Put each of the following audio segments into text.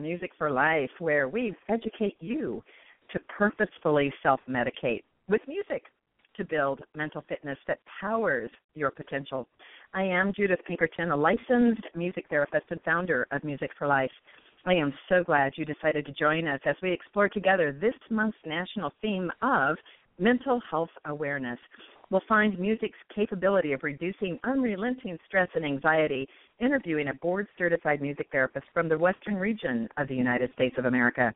Music for Life, where we educate you to purposefully self medicate with music to build mental fitness that powers your potential. I am Judith Pinkerton, a licensed music therapist and founder of Music for Life. I am so glad you decided to join us as we explore together this month's national theme of mental health awareness. We'll find music's capability of reducing unrelenting stress and anxiety, interviewing a board certified music therapist from the western region of the United States of America.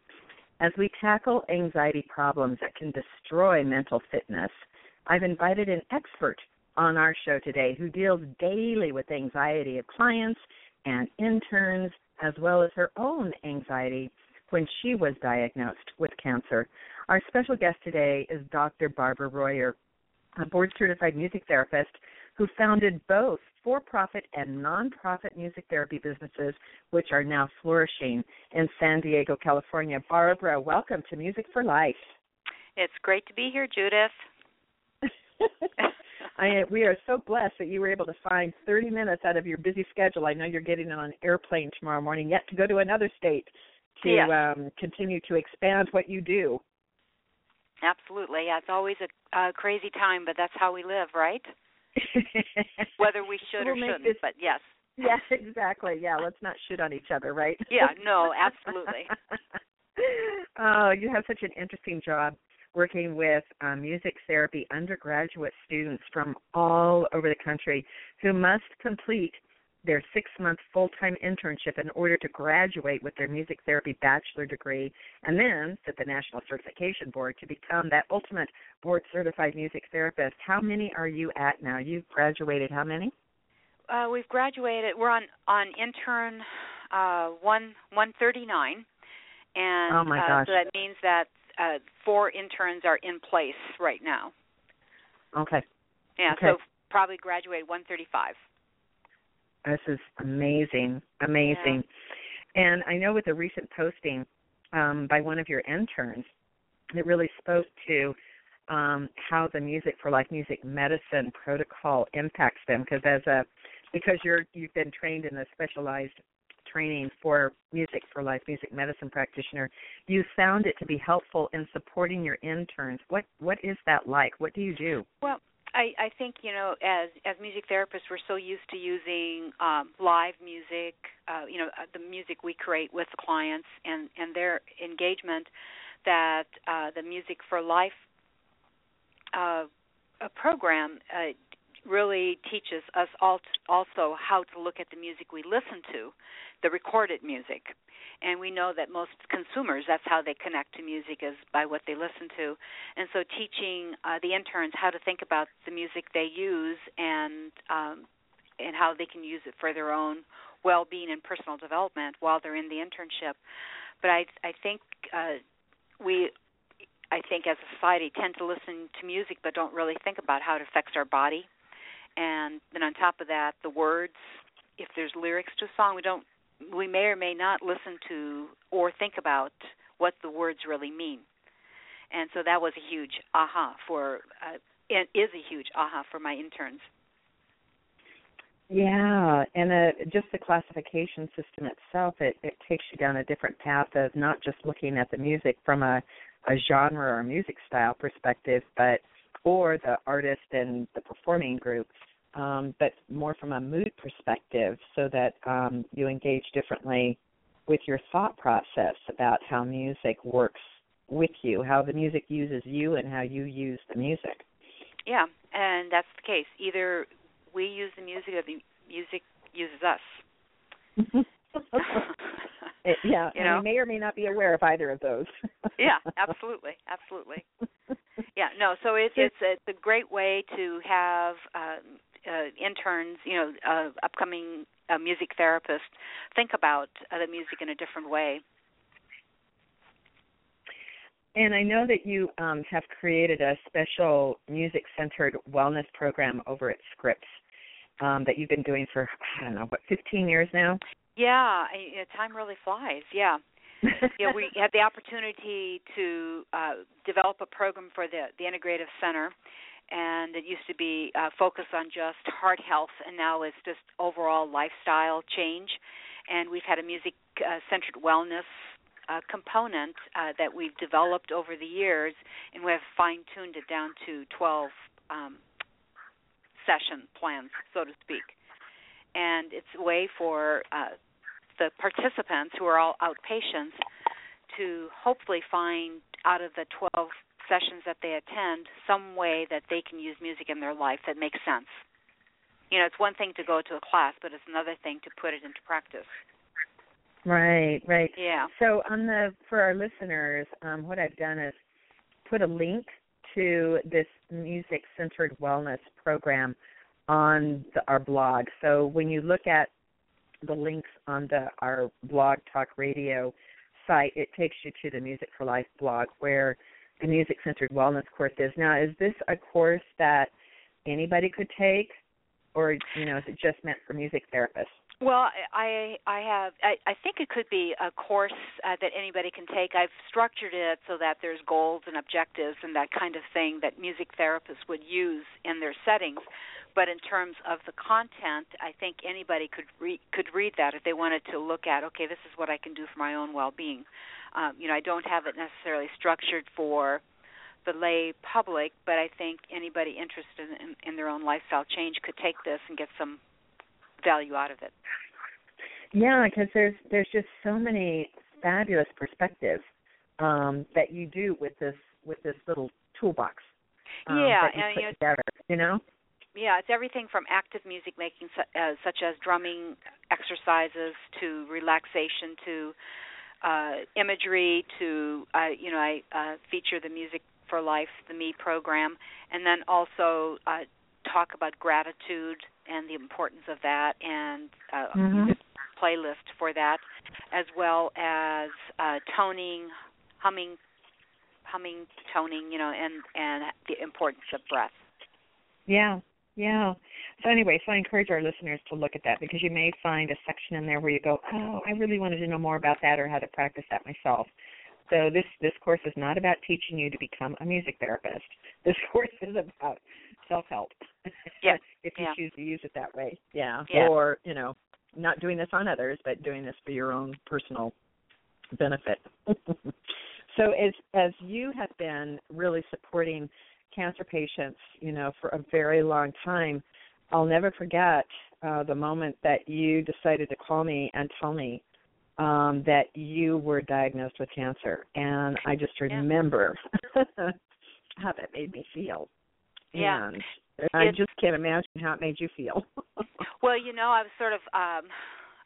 As we tackle anxiety problems that can destroy mental fitness, I've invited an expert on our show today who deals daily with anxiety of clients and interns, as well as her own anxiety when she was diagnosed with cancer. Our special guest today is Dr. Barbara Reuer, a board certified music therapist who founded both for profit and non-profit music therapy businesses, which are now flourishing in San Diego, California. Barbara, welcome to Music for Life. It's great to be here, Judith. I, we are so blessed that you were able to find 30 minutes out of your busy schedule. I know you're getting on an airplane tomorrow morning, yet to go to another state to um, continue to expand what you do. Absolutely. Yeah, it's always a, a crazy time, but that's how we live, right? Whether we should or We'll make shouldn't, this- but yes. Yeah, exactly. Yeah, let's not shoot on each other, right? Yeah, no, absolutely. oh, you have such an interesting job working with um, music therapy undergraduate students from all over the country who must complete their six month full time internship in order to graduate with their music therapy bachelor degree and then sit the National Certification Board to become that ultimate board certified music therapist. How many are you at now? You've graduated how many? Uh, we've graduated. We're on on intern uh, one one thirty nine, and Oh, my uh, gosh. so that means that uh, four interns are in place right now. Okay. Yeah, Okay. so probably graduate one thirty five. This is amazing, amazing. And I know with a recent posting um, by one of your interns, it really spoke to um, how the Music for Life Music Medicine protocol impacts them. Because as a because you're you've been trained in a specialized training for Music for Life Music Medicine practitioner, you found it to be helpful in supporting your interns. What what is that like? What do you do? Well, I, I think you know, as as music therapists, we're so used to using um, live music. Uh, you know, uh, the music we create with the clients and and their engagement. That uh, the music for life uh, program uh, really teaches us also how to look at the music we listen to, the recorded music. And we know that most consumers, that's how they connect to music, is by what they listen to. And so, teaching uh, the interns how to think about the music they use and um, and how they can use it for their own well-being and personal development while they're in the internship. But I I think uh, we I think as a society tend to listen to music but don't really think about how it affects our body and then on top of that, the words. If there's lyrics to a song, we don't, we may or may not listen to or think about what the words really mean. And so that was a huge aha for, uh, it is a huge aha for my interns. Yeah, and uh, just the classification system itself, it, it takes you down a different path of not just looking at the music from a, a genre or music style perspective, but or the artist and the performing group, um, but more from a mood perspective, so that um, you engage differently with your thought process about how music works with you, how the music uses you, and how you use the music. Yeah, and that's the case. Either we use the music or the music uses us. it, yeah, you know? may or may not be aware of either of those. yeah, absolutely, absolutely. Yeah, no. So it's it's it's a great way to have uh, uh, interns, you know, uh, upcoming uh, music therapists think about uh, the music in a different way. And I know that you um, have created a special music centered wellness program over at Scripps um, that you've been doing for I don't know what 15 years now. Yeah, I, time really flies. Yeah. yeah, we had the opportunity to uh, develop a program for the the Integrative Center, and it used to be uh, focused on just heart health, and now it's just overall lifestyle change. And we've had a music uh, centered wellness uh, component uh, that we've developed over the years, and we have fine tuned it down to 12 um, session plans, so to speak. And it's a way for uh, the participants, who are all outpatients, to hopefully find out of the 12 sessions that they attend some way that they can use music in their life that makes sense. You know, it's one thing to go to a class, but it's another thing to put it into practice. Right, right. Yeah. So on the for our listeners, um, what I've done is put a link to this music centered wellness program on the, our blog. So when you look at the links on the our blog talk radio site, it takes you to the Music for Life blog where the music centered wellness course is. Now, is this a course that anybody could take, or you know, is it just meant for music therapists? Well, I I have I, I think it could be a course uh, that anybody can take. I've structured it so that there's goals and objectives and that kind of thing that music therapists would use in their settings. But in terms of the content, I think anybody could read could read that if they wanted to look at okay, this is what I can do for my own well-being. Um, you know, I don't have it necessarily structured for the lay public, but I think anybody interested in, in their own lifestyle change could take this and get some value out of it. Yeah, because there's there's just so many fabulous perspectives um, that you do with this with this little toolbox. Um, yeah, you and you know, together, you know. Yeah, it's everything from active music making, uh, such as drumming exercises, to relaxation, to uh, imagery, to uh, you know, I uh, feature the Music for Life, the Me program, and then also uh, talk about gratitude and the importance of that, and uh, Mhm. playlist for that, as well as uh, toning, humming, humming, toning, you know, and and the importance of breath. Yeah, yeah. So anyway, so I encourage our listeners to look at that because you may find a section in there where you go, oh, I really wanted to know more about that or how to practice that myself. So this this course is not about teaching you to become a music therapist. This course is about self help. Yeah, if you yeah. choose to use it that way. Yeah. Yeah. Or, you know, not doing this on others, but doing this for your own personal benefit. so as as you have been really supporting cancer patients, you know, for a very long time, I'll never forget uh, the moment that you decided to call me and tell me um, that you were diagnosed with cancer, and I just Yeah. remember how that made me feel. Yeah. And I It- just can't imagine how it made you feel. Well, you know, I was sort of, um,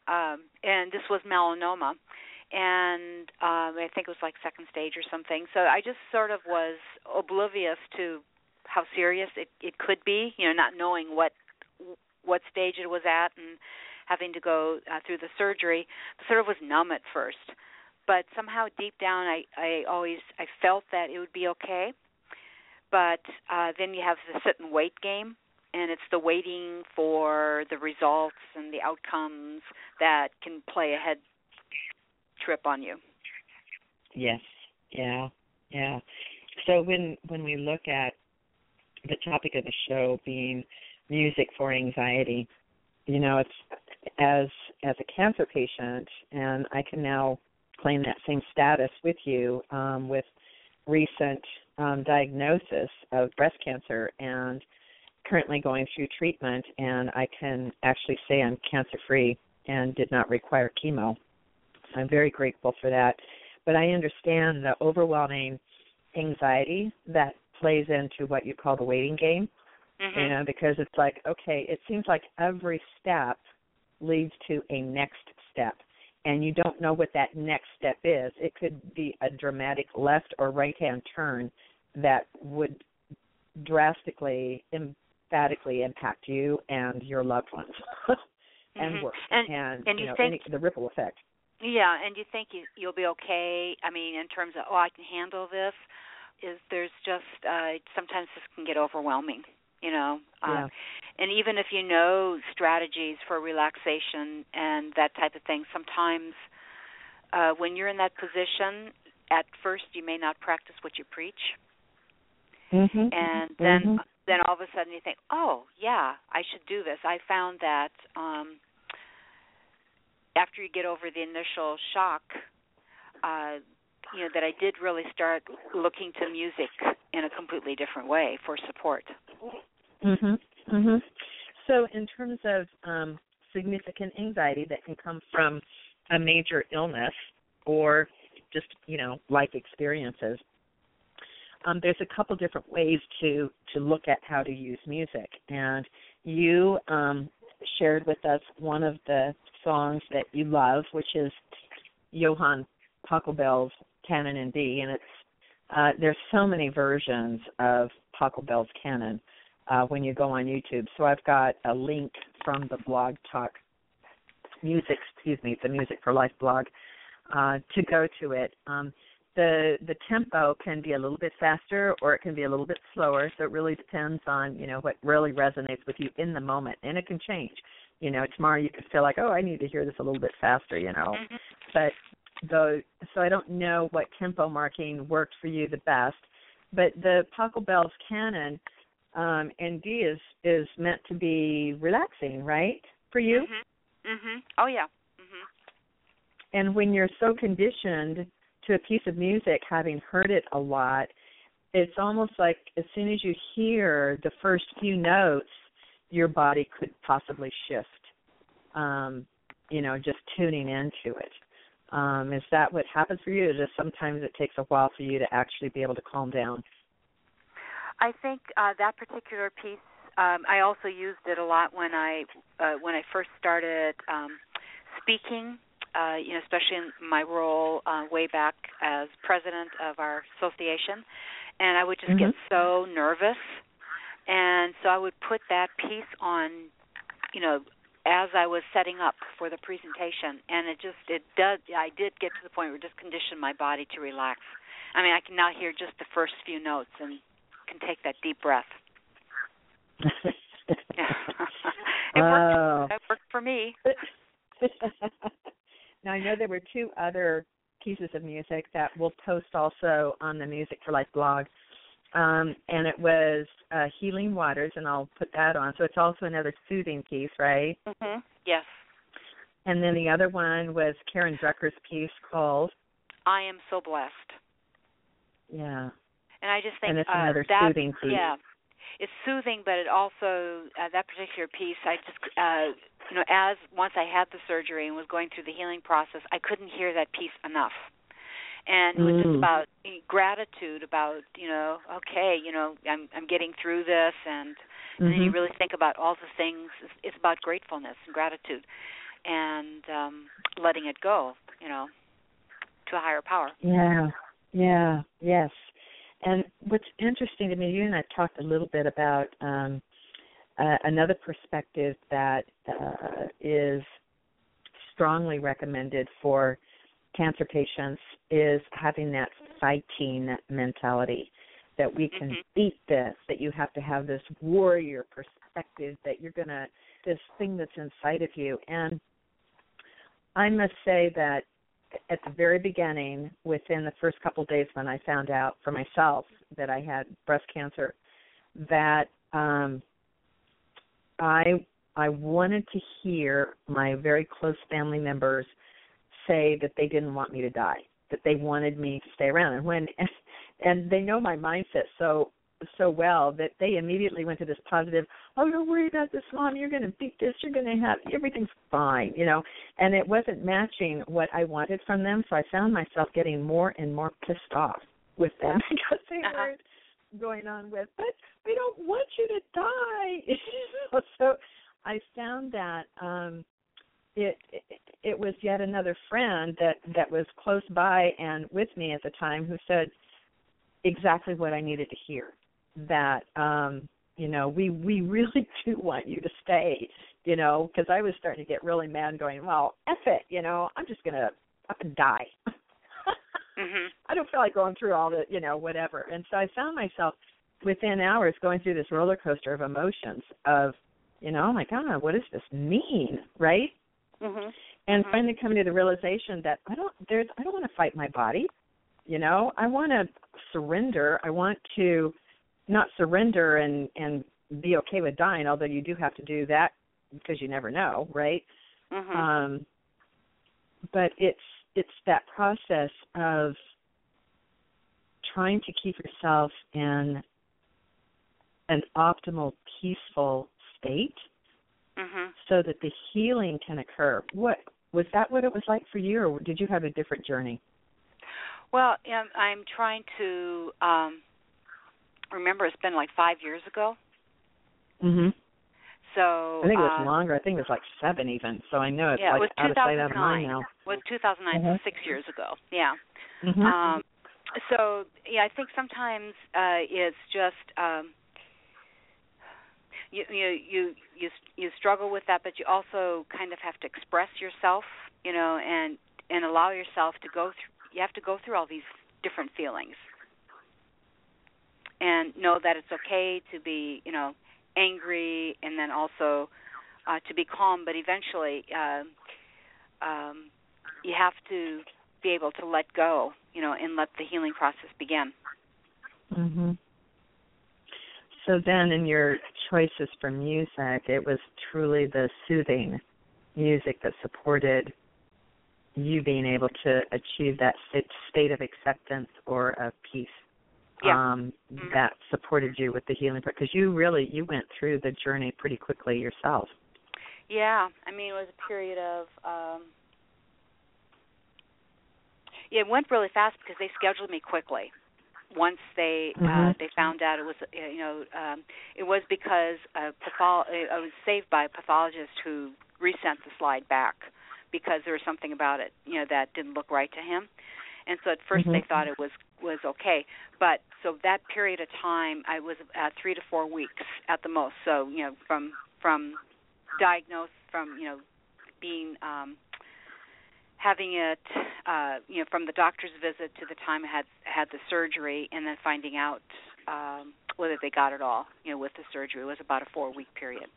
um, and this was melanoma, and um, I think it was like second stage or something. So I just sort of was oblivious to how serious it it could be. You know, not knowing what what stage it was at, and having to go uh, through the surgery. Sort of was numb at first, but somehow deep down, I I always I felt that it would be okay. But uh, then you have the sit and wait game and it's the waiting for the results and the outcomes that can play a head trip on you. Yes. Yeah. Yeah. So when when we look at the topic of the show being music for anxiety, you know, it's as as a cancer patient, and I can now claim that same status with you um, with recent um, diagnosis of breast cancer and currently going through treatment, and I can actually say I'm cancer free and did not require chemo. I'm very grateful for that. But I understand the overwhelming anxiety that plays into what you call the waiting game. Mm-hmm. You know, because it's like, okay, it seems like every step leads to a next step and you don't know what that next step is. It could be a dramatic left or right hand turn that would drastically, emphatically impact you and your loved ones and Mhm. work And- and, and you you know think- any, the ripple effect. Yeah, and you think you, you'll be okay? I mean, in terms of oh, I can handle this. Is there's just uh sometimes this can get overwhelming, you know. Uh, Yeah. And even if you know strategies for relaxation and that type of thing, sometimes uh when you're in that position, at first you may not practice what you preach, Mm-hmm. and then Mhm. then all of a sudden you think, "Oh, yeah, I should do this." I found that um after you get over the initial shock, uh you know, that I did really start looking to music in a completely different way for support. Mhm. Mhm. So, in terms of um, significant anxiety that can come from a major illness or just you know life experiences, um, there's a couple different ways to to look at how to use music. And you um, shared with us one of the songs that you love, which is Johann Pachelbel's Canon in D, and it's uh, there's so many versions of Pachelbel's Canon uh, when you go on YouTube. So I've got a link from the Blog Talk Music, excuse me, the Music for Life blog uh, to go to it. Um, the the tempo can be a little bit faster or it can be a little bit slower. So it really depends on you know what really resonates with you in the moment, and it can change. You know, tomorrow you could feel like, oh, I need to hear this a little bit faster. You know, Mhm. but though so I don't know what tempo marking worked for you the best. But the Pachelbel's canon um and D is is meant to be relaxing, right? For you? Mhm. Mhm. Oh yeah. Mhm. And when you're so conditioned to a piece of music having heard it a lot, it's almost like as soon as you hear the first few notes, your body could possibly shift. Um, you know, just tuning into it. Um, is that what happens for you? Just sometimes it takes a while for you to actually be able to calm down? I think uh, that particular piece. Um, I also used it a lot when I uh, when I first started um, speaking. Uh, you know, especially in my role uh, way back as president of our association, and I would just get so nervous, and so I would put that piece on, you know, as I was setting up for the presentation, and it just it does. I did get to the point where it just conditioned my body to relax. I mean, I can now hear just the first few notes and can take that deep breath. it worked. oh. It worked for me. now I know there were two other pieces of music that we'll post also on the Music for Life blog. Um, and it was uh, Healing Waters, and I'll put that on. So it's also another soothing piece, right? hmm Yes, And then the other one was Karen Drucker's piece called, I am so blessed, yeah, and I just think and it's uh, another that, soothing piece. Yeah, it's soothing, but it also uh, that particular piece. I just uh, you know, as once I had the surgery and was going through the healing process, I couldn't hear that piece enough. And it was just Mm. about gratitude, about you know, okay, you know, I'm I'm getting through this, and and then you Mhm. really think about all the things. It's, it's about gratefulness and gratitude, and um, letting it go, you know, to a higher power. Yeah, yeah, yes. And what's interesting to me, you and I talked a little bit about um, uh, another perspective that uh, is strongly recommended for cancer patients is having that fighting mentality that we can Mhm. beat this, that you have to have this warrior perspective that you're gonna this thing that's inside of you and I must say that at the very beginning, within the first couple of days when I found out for myself that I had breast cancer, that um, I I wanted to hear my very close family members say that they didn't want me to die, that they wanted me to stay around. And when and they know my mindset so so well that they immediately went to this positive, oh, don't worry about this, mom. You're going to beat this. You're going to have everything's fine, you know. And it wasn't matching what I wanted from them, so I found myself getting more and more pissed off with them because they Uh-huh. weren't going on with, but we don't want you to die. so I found that um it, it it was yet another friend that that was close by and with me at the time who said exactly what I needed to hear that um you know we we really do want you to stay you know because I was starting to get really mad going well eff it you know I'm just going to up and die Mhm. I don't feel like going through all the, you know, whatever. And so I found myself within hours going through this roller coaster of emotions of, you know, oh my God, what does this mean? Right? Mhm. And Mhm. finally coming to the realization that I don't there's I don't want to fight my body. You know, I want to surrender. I want to not surrender and and be okay with dying, although you do have to do that because you never know, right? Mhm. um but it's it's that process of trying to keep yourself in an optimal peaceful state mhm. so that the healing can occur what was that what it was like for you or did you have a different journey Well, um, I'm trying to um remember it's been like 5 years ago. mhm So i think it was uh, longer i think it was like seven even so i know it's yeah, it like was out of sight out of mind 2009. now Was 2009 Mhm. 6 years ago. Yeah. mhm Um so yeah, I think sometimes uh it's just um you you you you you struggle with that but you also kind of have to express yourself, you know, and and allow yourself to go through you have to go through all these different feelings. And know that it's okay to be, you know, angry and then also uh to be calm, but eventually uh, um you have to be able to let go, you know, and let the healing process begin. Mhm. So then, in your choices for music, it was truly the soothing music that supported you being able to achieve that state of acceptance or of peace. Yeah. Um, Mhm. That supported you with the healing, part? because you really you went through the journey pretty quickly yourself. Yeah, I mean, it was a period of um yeah, it went really fast because they scheduled me quickly. Once they uh Mhm. they found out it was uh, you know um it was because a pathol- I was saved by a pathologist who resent the slide back because there was something about it you know that didn't look right to him. And so at 1st they Mhm. thought it was was okay, but so that period of time I was at 3 to 4 weeks at the most. So, you know, from from diagnosed from, you know, being um having it uh you know from the doctor's visit to the time I had had the surgery and then finding out um whether they got it all you know with the surgery was about a 4 week period.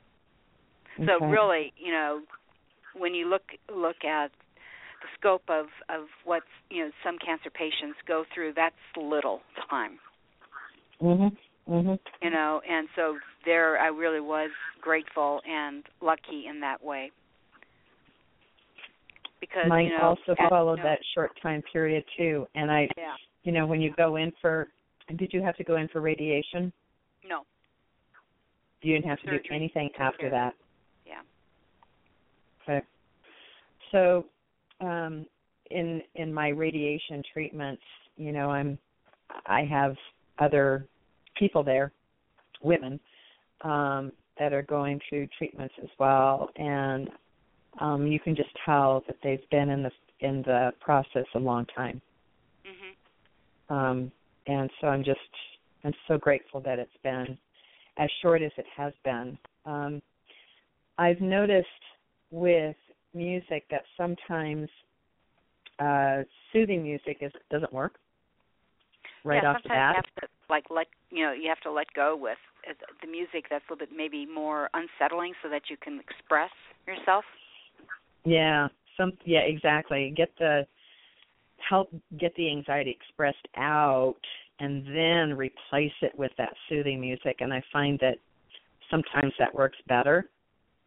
So really you know when you look look at the scope of of what you know some cancer patients go through that's little time Mhm. Mhm. you know and so there I really was grateful and lucky in that way because Mine you know also at- followed you know, that short time period too, and I, yeah you know, when you go in for, did you have to go in for radiation? no You didn't have to do anything after that. yeah Okay. So, um, in in my radiation treatments, you know, I'm I have other people there, women, um, that are going through treatments as well, and um, you can just tell that they've been in the in the process a long time. mhm Um, and so I'm just I'm so grateful that it's been as short as it has been. Um, I've noticed with music that sometimes uh, soothing music is doesn't work. right yeah, off the bat. you have to like let you know you have to let go with uh, the music that's a little bit maybe more unsettling, so that you can express yourself. Yeah, some yeah, exactly. Get the help get the anxiety expressed out and then replace it with that soothing music and I find that sometimes that works better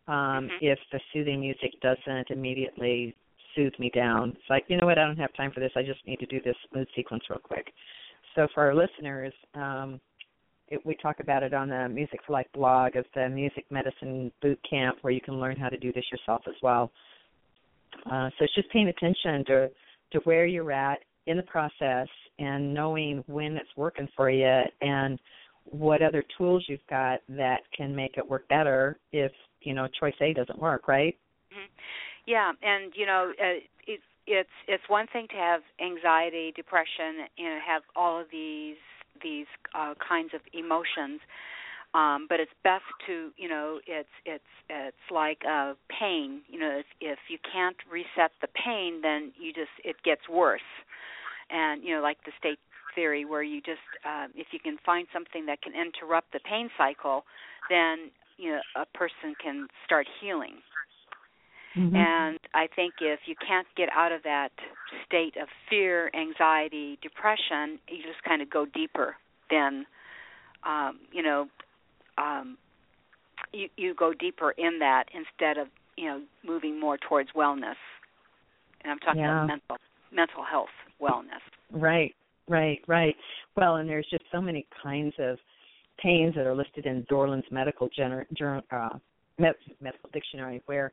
um Mhm. if the soothing music doesn't immediately soothe me down. It's like, you know what, I don't have time for this. I just need to do this mood sequence real quick. So for our listeners, um it, we talk about it on the Music for Life blog of the Music Medicine Boot Camp, where you can learn how to do this yourself as well. Uh, so it's just paying attention to to where you're at in the process and knowing when it's working for you and what other tools you've got that can make it work better if you know choice A doesn't work, right? Mhm. Yeah, and you know, uh, it, it's it's one thing to have anxiety, depression, you know, have all of these these uh, kinds of emotions, um, but it's best to you know, it's it's it's like uh, pain. You know, if, if you can't reset the pain, then you just it gets worse, and you know, like the state theory where you just uh, if you can find something that can interrupt the pain cycle, then you know a person can start healing. And I think if you can't get out of that state of fear, anxiety, depression, you just kind of go deeper. Then, um, you know, um, you you go deeper in that instead of you know moving more towards wellness. And I'm talking Yeah. about mental mental health wellness. Right, right, right. Well, and there's just so many kinds of pains that are listed in Dorland's medical gener- jour- uh, med- medical dictionary, where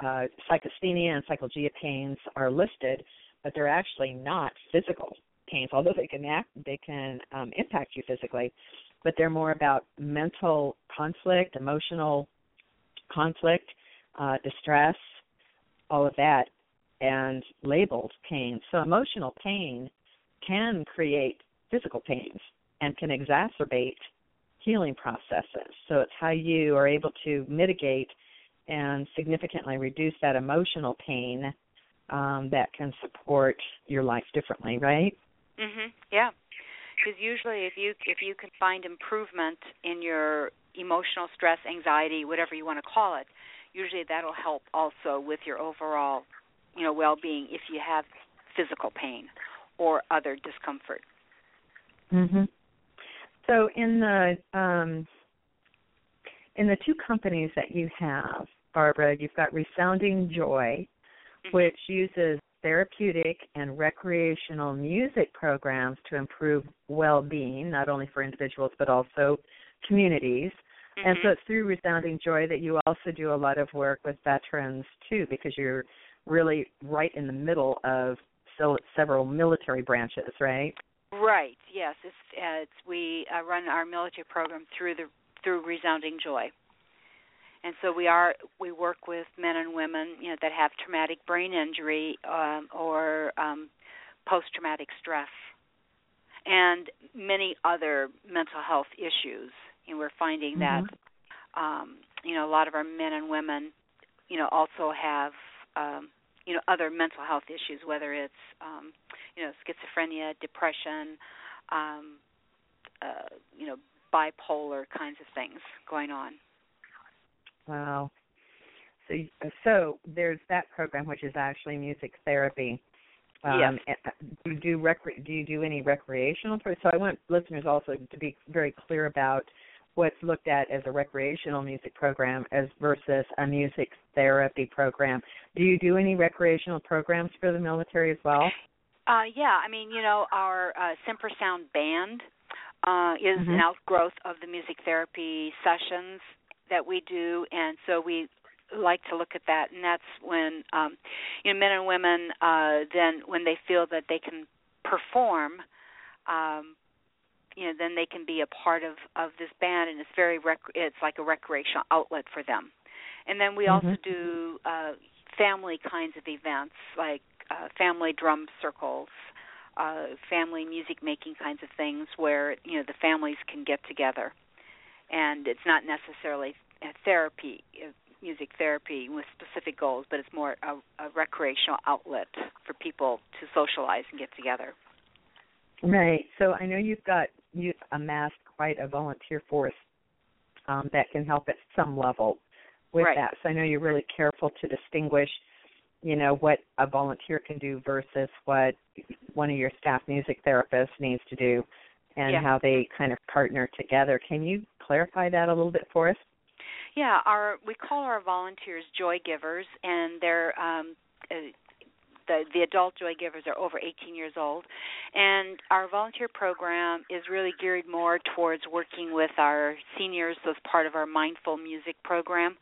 uh, psychasthenia and psychalgia pains are listed, but they're actually not physical pains, although they can act, they can um, impact you physically, but they're more about mental conflict, emotional conflict, uh, distress, all of that, and labeled pain. So emotional pain can create physical pains and can exacerbate healing processes. So it's how you are able to mitigate and significantly reduce that emotional pain um, that can support your life differently, right? Mhm. Yeah. Because usually, if you if you can find improvement in your emotional stress, anxiety, whatever you want to call it, usually that'll help also with your overall, you know, well-being if you have physical pain or other discomfort. Mhm. So in the um, in the two companies that you have, Barbara, you've got Resounding Joy, Mhm. which uses therapeutic and recreational music programs to improve well-being, not only for individuals but also communities. And so Mhm. it's through Resounding Joy that you also do a lot of work with veterans too, because you're really right in the middle of so several military branches, right? Right. Yes. It's, uh, it's we uh, run our military program through the through Resounding Joy, and so we are we work with men and women you know that have traumatic brain injury um, or um, post traumatic stress, and many other mental health issues. And we're finding that um, you know a lot of our men and women you know also have um, you know other mental health issues, whether it's um, you know schizophrenia, depression, um, uh, you know bipolar kinds of things going on. Wow. So, so there's that program, which is actually music therapy. Um, Yes. and Do you do Do you do any recreational? So I want listeners also to be very clear about what's looked at as a recreational music program as versus a music therapy program. Do you do any recreational programs for the military as well? Uh, yeah, I mean, you know, our uh, Semper Sound band uh, is Mhm. an outgrowth of the music therapy sessions that we do, and so we like to look at that. And that's when, um, you know, men and women uh, then when they feel that they can perform, um, you know, then they can be a part of of this band, and it's very rec- it's like a recreational outlet for them. And then we also Mhm. do uh, family kinds of events like uh, family drum circles, uh, family music making kinds of things where you know the families can get together, and it's not necessarily a therapy, uh, music therapy with specific goals, but it's more a, a recreational outlet for people to socialize and get together. Right. So I know you've got you amassed quite a volunteer force um, that can help at some level with Right. that. So I know you're really careful to distinguish, you know, what a volunteer can do versus what one of your staff music therapists needs to do, and Yeah. how they kind of partner together. Can you clarify that a little bit for us? Yeah, our we call our volunteers joy givers, and they're um, uh, the the adult joy givers are over 18 years old, and our volunteer program is really geared more towards working with our seniors as part of our mindful music program,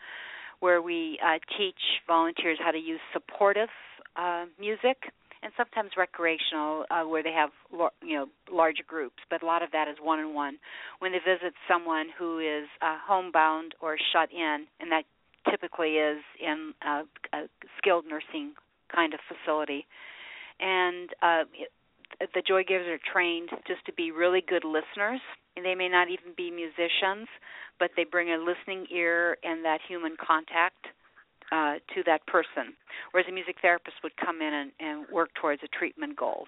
where we uh, teach volunteers how to use supportive uh, music and sometimes recreational, uh, where they have you know larger groups, but a lot of that is one on one. When they visit someone who is uh, homebound or shut in, and that typically is in a, a skilled nursing kind of facility, and uh, it- the joy givers are trained just to be really good listeners. And they may not even be musicians, but they bring a listening ear and that human contact uh, to that person. Whereas a music therapist would come in and, and work towards a treatment goal.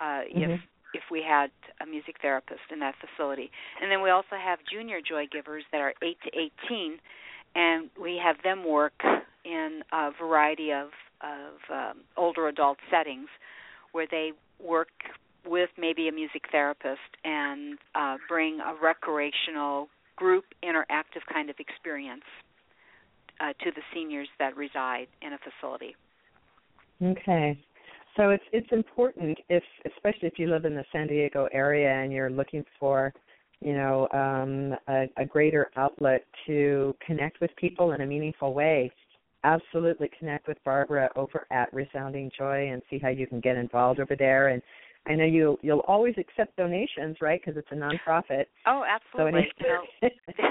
Uh, If Mhm. if we had a music therapist in that facility, and then we also have junior joy givers that are eight to eighteen, and we have them work in a variety of of um, older adult settings where they work with maybe a music therapist and uh, bring a recreational group interactive kind of experience uh, to the seniors that reside in a facility. Okay. So it's it's important if especially if you live in the San Diego area and you're looking for, you know, um a, a greater outlet to connect with people in a meaningful way. Absolutely connect with Barbara over at Resounding Joy and see how you can get involved over there and I know you you'll always accept donations, right? Because it's a nonprofit. Oh, So absolutely. any, you know,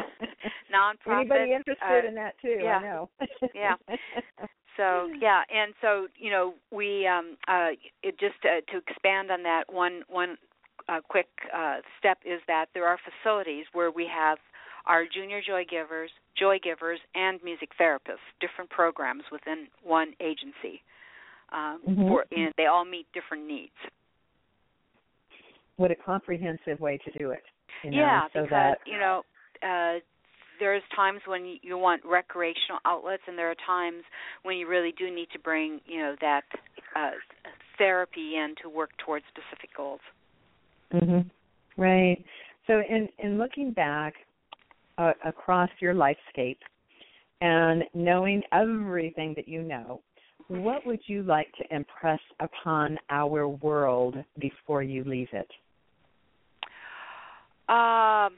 nonprofit. anybody interested uh, in that too? yeah. I know. Yeah. So yeah, and so you know we um, uh, it just uh, to expand on that one one uh, quick uh, step is that there are facilities where we have our junior joy givers, joy givers, and music therapists, different programs within one agency. Um, Mhm. for, and they all meet different needs. what a comprehensive way to do it. You know, yeah, so because that you know uh, there's times when you, you want recreational outlets, and there are times when you really do need to bring you know that uh, therapy in to work towards specific goals. Mhm. Right. So in in looking back uh, across your lifescape and knowing everything that you know, what would you like to impress upon our world before you leave it? Um,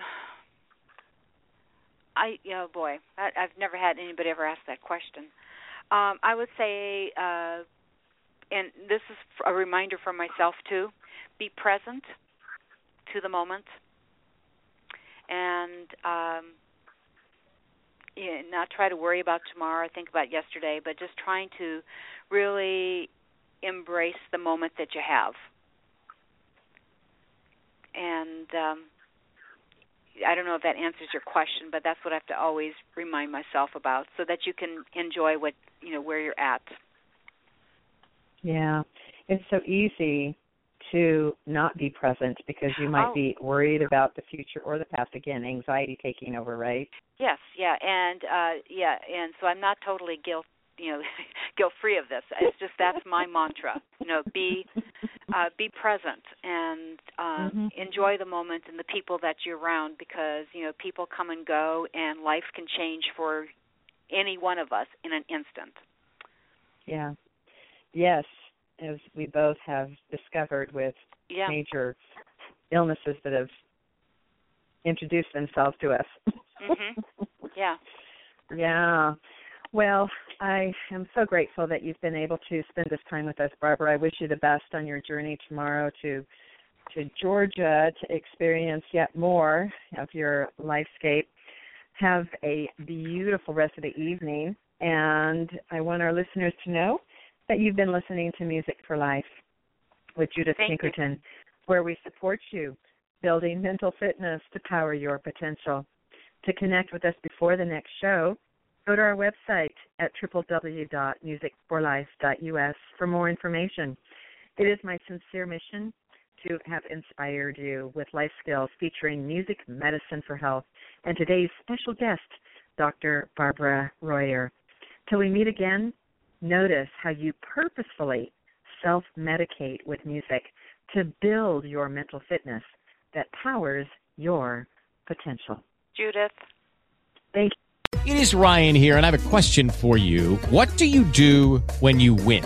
I oh boy, I, I've never had anybody ever ask that question. Um, I would say, uh, and this is a reminder for myself too: be present to the moment, and um, yeah, not try to worry about tomorrow, think about yesterday, but just trying to really embrace the moment that you have. And um, I don't know if that answers your question, but that's what I have to always remind myself about, so that you can enjoy what you know where you're at. Yeah. It's so easy to not be present because you might Oh. be worried about the future or the past again, anxiety taking over, right? Yes, yeah, and uh yeah, and so I'm not totally guilt, you know, guilt free of this. It's just that's my mantra. You know, be uh be present and um Mhm. enjoy the moment and the people that you're around because, you know, people come and go and life can change for any one of us in an instant. Yeah. Yes, as we both have discovered with Yeah. major illnesses that have introduced themselves to us. Mhm. Yeah. yeah. Well, I am so grateful that you've been able to spend this time with us, Barbara. I wish you the best on your journey tomorrow to to Georgia to experience yet more of your lifescape. Have a beautiful rest of the evening, and I want our listeners to know that you've been listening to Music for Life with Judith Thank you. Pinkerton, where we support you building mental fitness to power your potential. To connect with us before the next show, go to our website at www.musicforlife.us for more information. It is my sincere mission to have inspired you with life skills featuring music medicine for health and today's special guest, Dr. Barbara Reuer. Till we meet again, notice how you purposefully self medicate with music to build your mental fitness that powers your potential. Judith. Thank you. It is Ryan here, and I have a question for you. What do you do when you win?